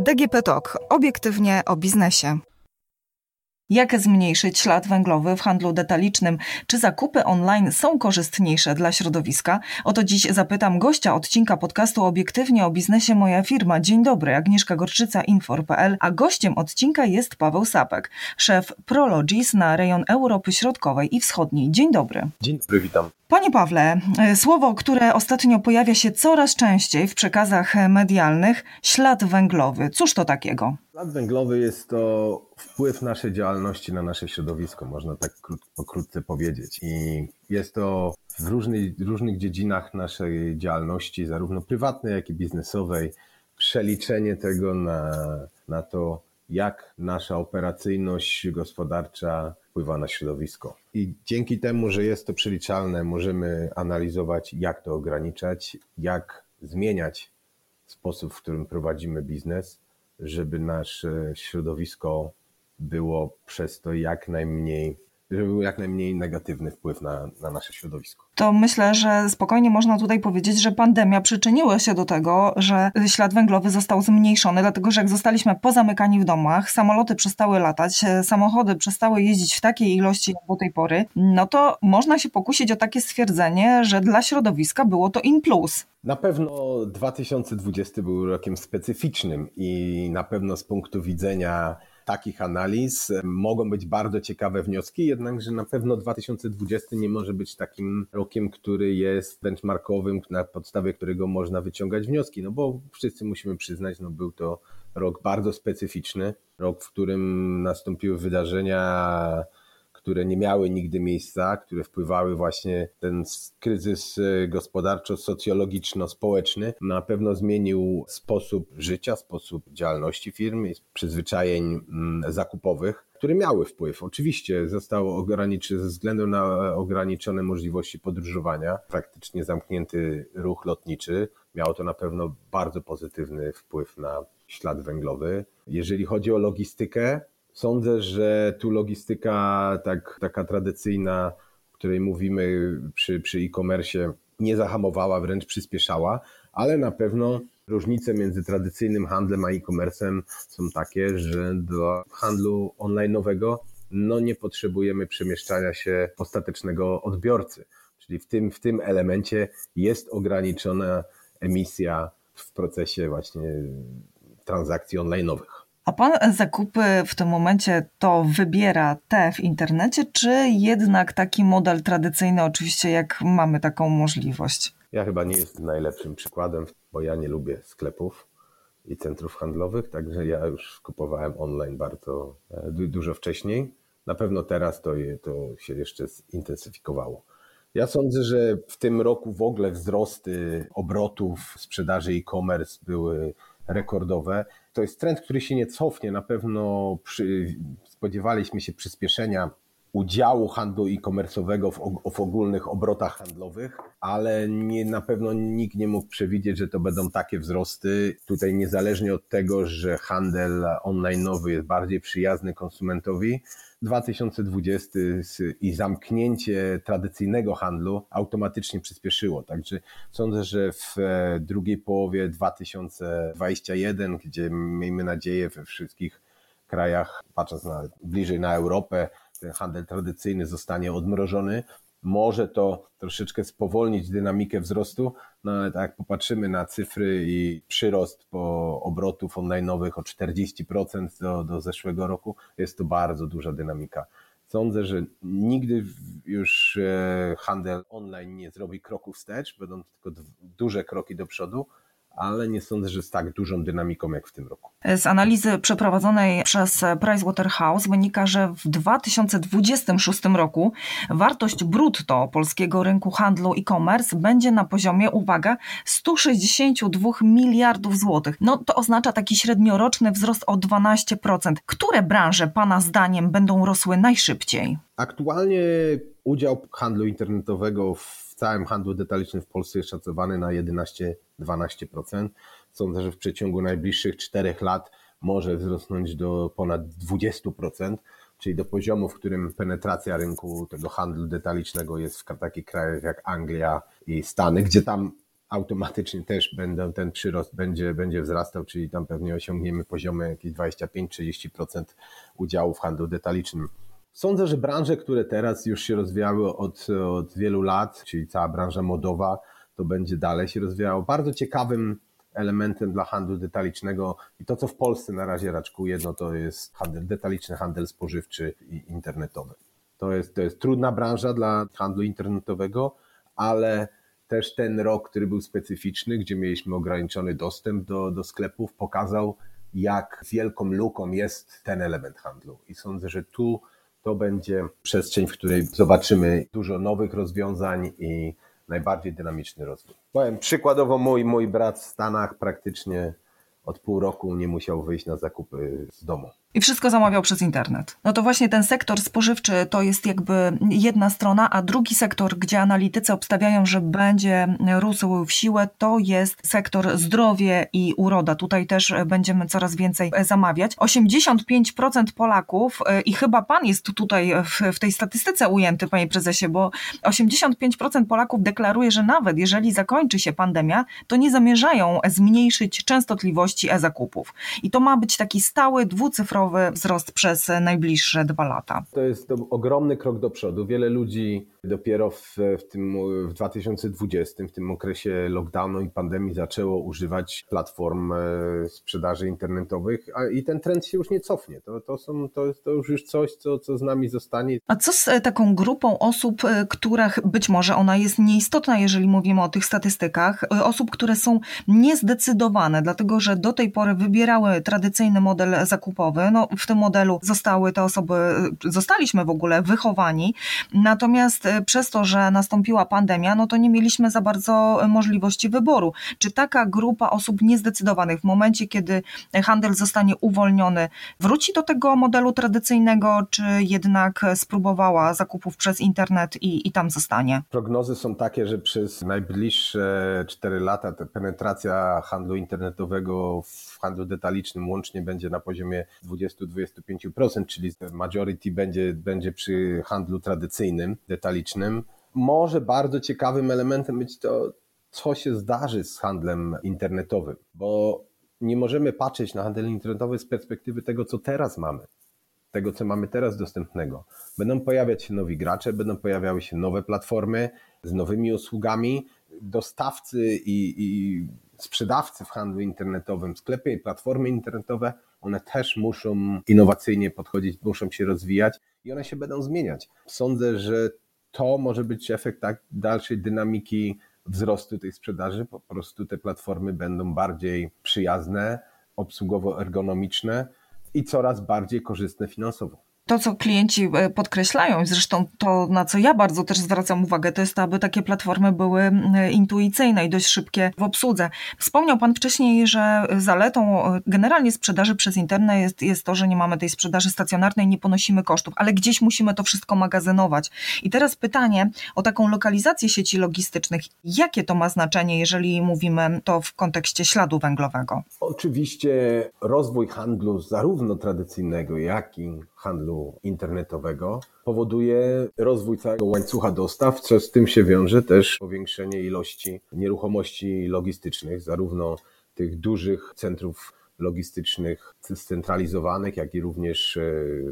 DGP Talk. Obiektywnie o biznesie. Jak zmniejszyć ślad węglowy w handlu detalicznym? Czy zakupy online są korzystniejsze dla środowiska? O to dziś zapytam gościa odcinka podcastu Obiektywnie o biznesie Moja Firma. Dzień dobry, Agnieszka Gorczyca, Infor.pl, a gościem odcinka jest Paweł Sapek, szef Prologis na rejon Europy Środkowej i Wschodniej. Dzień dobry. Dzień dobry, witam. Panie Pawle, e, słowo, które ostatnio pojawia się coraz częściej w przekazach medialnych, ślad węglowy. Cóż to takiego? Ślad węglowy jest to wpływ naszej działalności na nasze środowisko, można tak pokrótce powiedzieć. I jest to w różnych, różnych dziedzinach naszej działalności, zarówno prywatnej, jak i biznesowej, przeliczenie tego na, na to, jak nasza operacyjność gospodarcza wpływa na środowisko. I dzięki temu, że jest to przeliczalne, możemy analizować, jak to ograniczać, jak zmieniać sposób, w którym prowadzimy biznes, żeby nasze środowisko było przez to jak najmniej żeby był jak najmniej negatywny wpływ na, na nasze środowisko. To myślę, że spokojnie można tutaj powiedzieć, że pandemia przyczyniła się do tego, że ślad węglowy został zmniejszony, dlatego że jak zostaliśmy pozamykani w domach, samoloty przestały latać, samochody przestały jeździć w takiej ilości jak do tej pory, no to można się pokusić o takie stwierdzenie, że dla środowiska było to in plus. Na pewno 2020 był rokiem specyficznym i na pewno z punktu widzenia takich analiz. Mogą być bardzo ciekawe wnioski, jednakże na pewno 2020 nie może być takim rokiem, który jest benchmarkowym, na podstawie którego można wyciągać wnioski, no bo wszyscy musimy przyznać, no był to rok bardzo specyficzny, rok, w którym nastąpiły wydarzenia które nie miały nigdy miejsca, które wpływały właśnie ten kryzys e, gospodarczo-socjologiczno-społeczny, na pewno zmienił sposób życia, sposób działalności firmy, przyzwyczajeń mm, zakupowych które miały wpływ. Oczywiście zostało ograniczone ze względu na ograniczone możliwości podróżowania, praktycznie zamknięty ruch lotniczy. Miało to na pewno bardzo pozytywny wpływ na ślad węglowy. Jeżeli chodzi o logistykę, Sądzę, że tu logistyka tak, taka tradycyjna, o której mówimy przy, przy e-commerce, nie zahamowała, wręcz przyspieszała, ale na pewno różnice między tradycyjnym handlem a e-commerce'em są takie, że do handlu online'owego no nie potrzebujemy przemieszczania się ostatecznego odbiorcy. Czyli w tym, w tym elemencie jest ograniczona emisja w procesie właśnie transakcji online'owych. A pan zakupy w tym momencie to wybiera te w internecie, czy jednak taki model tradycyjny, oczywiście, jak mamy taką możliwość? Ja chyba nie jestem najlepszym przykładem, bo ja nie lubię sklepów i centrów handlowych, także ja już kupowałem online bardzo e, dużo wcześniej. Na pewno teraz to, je, to się jeszcze zintensyfikowało. Ja sądzę, że w tym roku w ogóle wzrosty obrotów sprzedaży e-commerce były rekordowe. To jest trend, który się nie cofnie. Na pewno przy, spodziewaliśmy się przyspieszenia udziału handlu e-commerce'owego w, w, ogólnych obrotach handlowych, ale nie, na pewno nikt nie mógł przewidzieć, że to będą takie wzrosty. Tutaj niezależnie od tego, że handel online'owy jest bardziej przyjazny konsumentowi, 2020 i zamknięcie tradycyjnego handlu automatycznie przyspieszyło. Także sądzę, że w e, drugiej połowie 2021, gdzie miejmy nadzieję we wszystkich krajach, patrząc na, bliżej na Europę, ten handel tradycyjny zostanie odmrożony. Może to troszeczkę spowolnić dynamikę wzrostu, no ale tak jak popatrzymy na cyfry i przyrost po obrotów online'owych o 40% do, do zeszłego roku, jest to bardzo duża dynamika. Sądzę, że nigdy już e, handel online nie zrobi kroku wstecz, będą tylko duże kroki do przodu, ale nie sądzę, że z tak dużą dynamiką jak w tym roku. Z analizy przeprowadzonej przez Pricewaterhouse wynika, że w 2026 roku wartość brutto polskiego rynku handlu e-commerce będzie na poziomie, uwaga, 162 miliardów złotych. No to oznacza taki średnioroczny wzrost o 12%. Które branże Pana zdaniem będą rosły najszybciej? Aktualnie udział handlu internetowego w całym handlu detalicznym w Polsce jest szacowany na 11-12%. Sądzę, że w przeciągu najbliższych 4 lat może wzrosnąć do ponad 20%, czyli do poziomu, w którym penetracja rynku tego handlu detalicznego jest w takich krajach jak Anglia i Stany, gdzie tam automatycznie też będą, ten przyrost będzie, będzie wzrastał, czyli tam pewnie osiągniemy poziomy jakieś 25-30% udziału w handlu detalicznym. Sądzę, że branże, które teraz już się rozwijały od, od wielu lat, czyli cała branża modowa, to będzie dalej się rozwijało. Bardzo ciekawym elementem dla handlu detalicznego i to, co w Polsce na razie raczkuje, no to jest handel detaliczny, handel spożywczy i internetowy. To jest, to jest trudna branża dla handlu internetowego, ale też ten rok, który był specyficzny, gdzie mieliśmy ograniczony dostęp do, do sklepów, pokazał, jak wielką luką jest ten element handlu. I sądzę, że tu to będzie przestrzeń, w której zobaczymy dużo nowych rozwiązań i najbardziej dynamiczny rozwój. Powiem przykładowo, mój, mój brat w Stanach praktycznie od pół roku nie musiał wyjść na zakupy z domu. I wszystko zamawiał przez internet. No to właśnie ten sektor spożywczy to jest jakby jedna strona, a drugi sektor, gdzie analitycy obstawiają, że będzie rósł w siłę, to jest sektor zdrowie i uroda. Tutaj też będziemy coraz więcej zamawiać. 85% Polaków, e, i chyba pan jest tutaj w, w tej statystyce ujęty, panie prezesie, bo 85% Polaków deklaruje, że nawet jeżeli zakończy się pandemia, to nie zamierzają zmniejszyć częstotliwości e-zakupów. I to ma być taki stały, dwucyfrowy wzrost przez najbliższe dwa lata. To jest to ogromny krok do przodu. Wiele ludzi dopiero w, w, tym, w 2020, w tym okresie lockdownu i pandemii zaczęło używać platform e, sprzedaży internetowych a, i ten trend się już nie cofnie. To, to, są, to, to już, już coś, co, co z nami zostanie. A co z e, taką grupą osób, e, których być może ona jest nieistotna, jeżeli mówimy o tych statystykach, osób, które są niezdecydowane, dlatego że do tej pory wybierały tradycyjny model zakupowy, no, w tym modelu zostały te osoby, zostaliśmy w ogóle wychowani, natomiast przez to, że nastąpiła pandemia, no to nie mieliśmy za bardzo możliwości wyboru. Czy taka grupa osób niezdecydowanych w momencie, kiedy handel zostanie uwolniony, wróci do tego modelu tradycyjnego, czy jednak spróbowała zakupów przez internet i, i tam zostanie? Prognozy są takie, że przez najbliższe 4 lata ta penetracja handlu internetowego w handlu detalicznym łącznie będzie na poziomie 20-25%, czyli majority będzie, będzie przy handlu tradycyjnym, detalicznym. Może bardzo ciekawym elementem być to, co się zdarzy z handlem internetowym, bo nie możemy patrzeć na handel internetowy z perspektywy tego, co teraz mamy, tego, co mamy teraz dostępnego. Będą pojawiać się nowi gracze, będą pojawiały się nowe platformy z nowymi usługami. Dostawcy i, i sprzedawcy w handlu internetowym, sklepy i platformy internetowe one też muszą innowacyjnie podchodzić, muszą się rozwijać i one się będą zmieniać. Sądzę, że to może być efekt tak dalszej dynamiki wzrostu tej sprzedaży. Po prostu te platformy będą bardziej przyjazne, obsługowo ergonomiczne i coraz bardziej korzystne finansowo to, co klienci e, podkreślają, zresztą to, na co ja bardzo też zwracam uwagę, to jest to, aby takie platformy były intuicyjne i dość szybkie w obsłudze. Wspomniał Pan wcześniej, że zaletą e, generalnie sprzedaży przez internet jest, jest to, że nie mamy tej sprzedaży stacjonarnej, nie ponosimy kosztów, ale gdzieś musimy to wszystko magazynować. I teraz pytanie o taką lokalizację sieci logistycznych. Jakie to ma znaczenie, jeżeli mówimy to w kontekście śladu węglowego? Oczywiście rozwój handlu zarówno tradycyjnego, jak i handlu internetowego powoduje rozwój całego łańcucha dostaw, co z tym się wiąże też powiększenie ilości nieruchomości logistycznych, zarówno tych dużych centrów logistycznych scentralizowanych, jak i również e,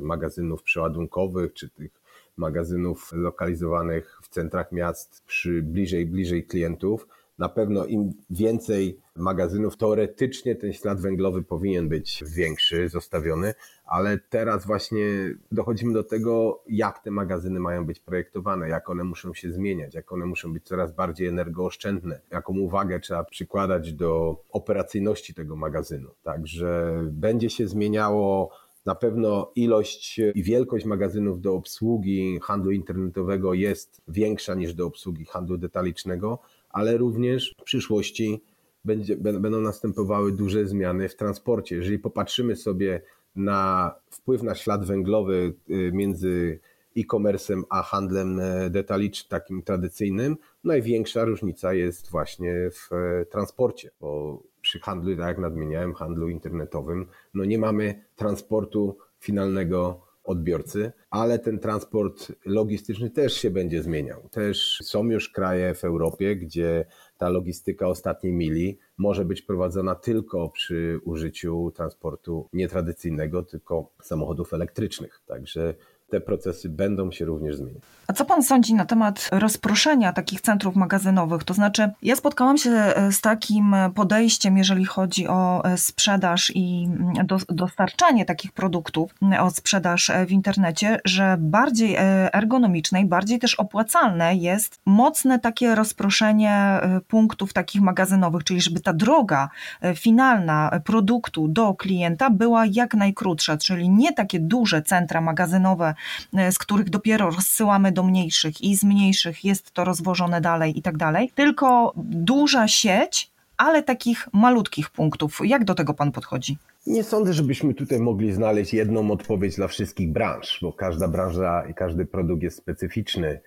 magazynów przeładunkowych, czy tych magazynów lokalizowanych w centrach miast przy bliżej, bliżej klientów na pewno im więcej magazynów, teoretycznie ten ślad węglowy powinien być większy, zostawiony, ale teraz właśnie dochodzimy do tego, jak te magazyny mają być projektowane, jak one muszą się zmieniać, jak one muszą być coraz bardziej energooszczędne, jaką uwagę trzeba przykładać do operacyjności tego magazynu. Także będzie się zmieniało na pewno ilość i wielkość magazynów do obsługi handlu internetowego jest większa niż do obsługi handlu detalicznego, ale również w przyszłości będzie, będą następowały duże zmiany w transporcie. Jeżeli popatrzymy sobie na wpływ na ślad węglowy y, między e-commerce'em a handlem e, detalicznym, takim tradycyjnym, największa różnica jest właśnie w e, transporcie, bo przy handlu, tak jak nadmieniałem, handlu internetowym, no nie mamy transportu finalnego odbiorcy, ale ten transport logistyczny też się będzie zmieniał. Też są już kraje w Europie, gdzie ta logistyka ostatniej mili może być prowadzona tylko przy użyciu transportu nietradycyjnego, tylko samochodów elektrycznych. Także te procesy będą się również zmieniać. A co pan sądzi na temat rozproszenia takich centrów magazynowych? To znaczy, ja spotkałam się e, z takim podejściem, jeżeli chodzi o e, sprzedaż i mm, do, dostarczanie takich produktów, mm, o sprzedaż e, w internecie, że bardziej ergonomiczne i bardziej też opłacalne jest mocne takie rozproszenie punktów takich magazynowych, czyli żeby ta droga finalna produktu do klienta była jak najkrótsza, czyli nie takie duże centra magazynowe, z których dopiero rozsyłamy do mniejszych i z mniejszych jest to rozwożone dalej i tak dalej, tylko duża sieć, ale takich malutkich punktów. Jak do tego Pan podchodzi? Nie sądzę, żebyśmy tutaj mogli znaleźć jedną odpowiedź dla wszystkich branż, bo każda branża i każdy produkt jest specyficzny.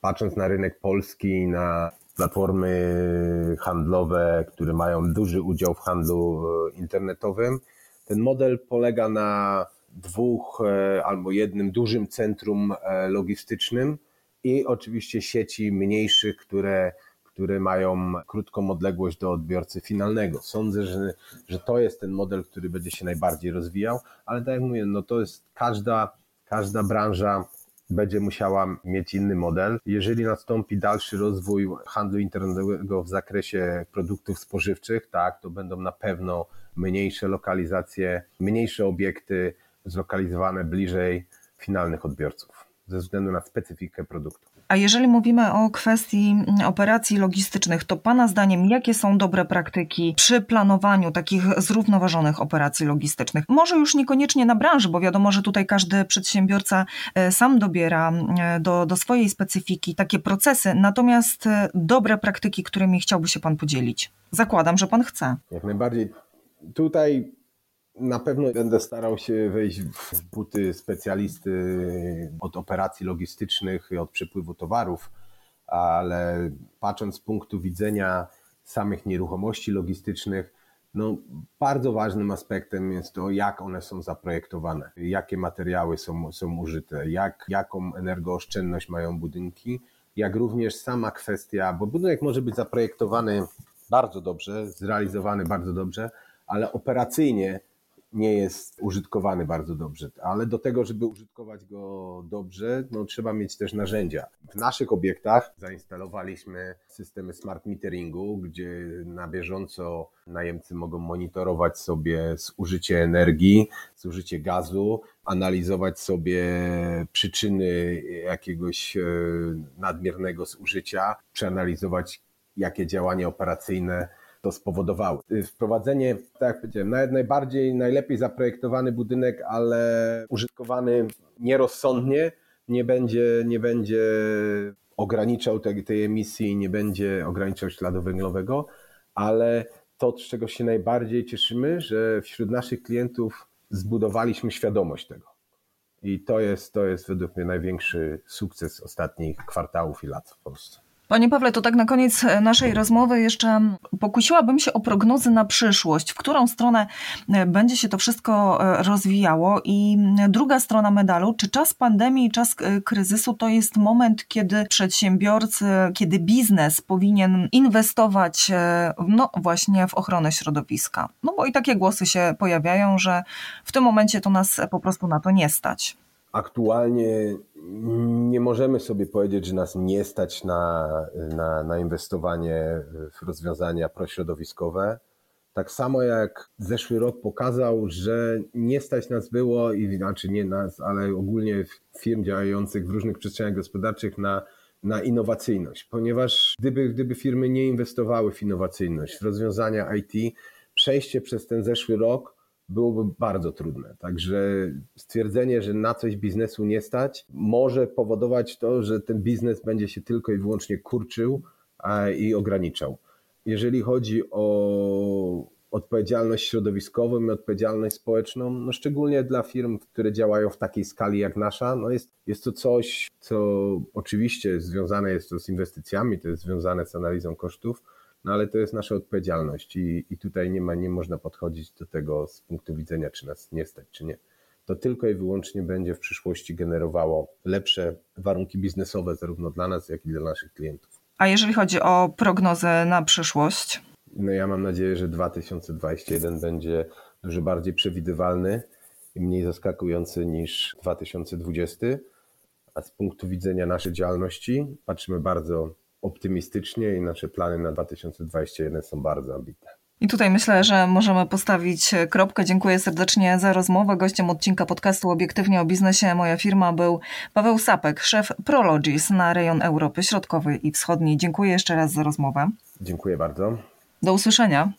Patrząc na rynek polski, na platformy handlowe, które mają duży udział w handlu e, internetowym, ten model polega na dwóch e, albo jednym dużym centrum e, logistycznym i oczywiście sieci mniejszych, które, które mają krótką odległość do odbiorcy finalnego. Sądzę, że, że to jest ten model, który będzie się najbardziej rozwijał, ale tak jak mówię, no to jest każda, każda branża będzie musiała mieć inny model. Jeżeli nastąpi dalszy rozwój handlu internetowego w zakresie produktów spożywczych, tak, to będą na pewno mniejsze lokalizacje, mniejsze obiekty, zlokalizowane bliżej finalnych odbiorców ze względu na specyfikę produktu. A jeżeli mówimy o kwestii operacji logistycznych, to Pana zdaniem, jakie są dobre praktyki przy planowaniu takich zrównoważonych operacji logistycznych? Może już niekoniecznie na branży, bo wiadomo, że tutaj każdy przedsiębiorca e, sam dobiera e, do, do swojej specyfiki takie procesy, natomiast e, dobre praktyki, którymi chciałby się Pan podzielić? Zakładam, że Pan chce. Jak najbardziej. Tutaj na pewno będę starał się wejść w buty specjalisty od operacji logistycznych od przepływu towarów, ale patrząc z punktu widzenia samych nieruchomości logistycznych, no, bardzo ważnym aspektem jest to, jak one są zaprojektowane, jakie materiały są, są użyte, jak, jaką energooszczędność mają budynki, jak również sama kwestia, bo budynek może być zaprojektowany bardzo dobrze, zrealizowany bardzo dobrze, ale operacyjnie nie jest użytkowany bardzo dobrze, ale do tego, żeby użytkować go dobrze, no, trzeba mieć też narzędzia. W naszych obiektach zainstalowaliśmy systemy smart meteringu, gdzie na bieżąco najemcy mogą monitorować sobie zużycie energii, zużycie gazu, analizować sobie przyczyny jakiegoś e, nadmiernego zużycia, przeanalizować jakie działania operacyjne to spowodowały. Wprowadzenie, tak jak powiedziałem, nawet najbardziej, najlepiej zaprojektowany budynek, ale użytkowany nierozsądnie, nie będzie, nie będzie ograniczał tej, tej emisji, nie będzie ograniczał śladu węglowego, ale to, z czego się najbardziej cieszymy, że wśród naszych klientów zbudowaliśmy świadomość tego. I to jest, to jest według mnie największy sukces ostatnich kwartałów i lat w Polsce. Panie Pawle, to tak na koniec e, naszej rozmowy jeszcze pokusiłabym się o prognozy na przyszłość, w którą stronę e, będzie się to wszystko e, rozwijało i druga strona medalu, czy czas pandemii czas kryzysu to jest moment, kiedy przedsiębiorcy, kiedy biznes powinien inwestować no właśnie w ochronę środowiska. No bo i takie głosy się pojawiają, że w tym momencie to nas po prostu na to nie stać. Aktualnie nie możemy sobie powiedzieć, że nas nie stać na, na, na inwestowanie w rozwiązania prośrodowiskowe. Tak samo jak zeszły rok pokazał, że nie stać nas było, i znaczy nie nas, ale ogólnie firm działających w różnych przestrzeniach gospodarczych na, na innowacyjność, ponieważ gdyby, gdyby firmy nie inwestowały w innowacyjność, w rozwiązania IT, przejście przez ten zeszły rok byłoby bardzo trudne. Także stwierdzenie, że na coś biznesu nie stać, może powodować to, że ten biznes będzie się tylko i wyłącznie kurczył i ograniczał. Jeżeli chodzi o odpowiedzialność środowiskową i odpowiedzialność społeczną, no szczególnie dla firm, które działają w takiej skali jak nasza, no jest, jest to coś, co oczywiście związane jest to z inwestycjami, to jest związane z analizą kosztów, no ale to jest nasza odpowiedzialność i, i tutaj nie, ma, nie można podchodzić do tego z punktu widzenia, czy nas nie stać, czy nie. to tylko i wyłącznie będzie w przyszłości generowało lepsze warunki biznesowe zarówno dla nas, jak i dla naszych klientów. A jeżeli chodzi o prognozę na przyszłość? No ja mam nadzieję, że 2021 będzie dużo bardziej przewidywalny i mniej zaskakujący niż 2020. A z punktu widzenia naszej działalności patrzymy bardzo optymistycznie i nasze plany na 2021 są bardzo ambitne. I tutaj myślę, że możemy postawić kropkę. Dziękuję serdecznie za rozmowę. Gościem odcinka podcastu Obiektywnie o biznesie moja firma był Paweł Sapek, szef Prologis na rejon Europy Środkowej i Wschodniej. Dziękuję jeszcze raz za rozmowę. Dziękuję bardzo. Do usłyszenia.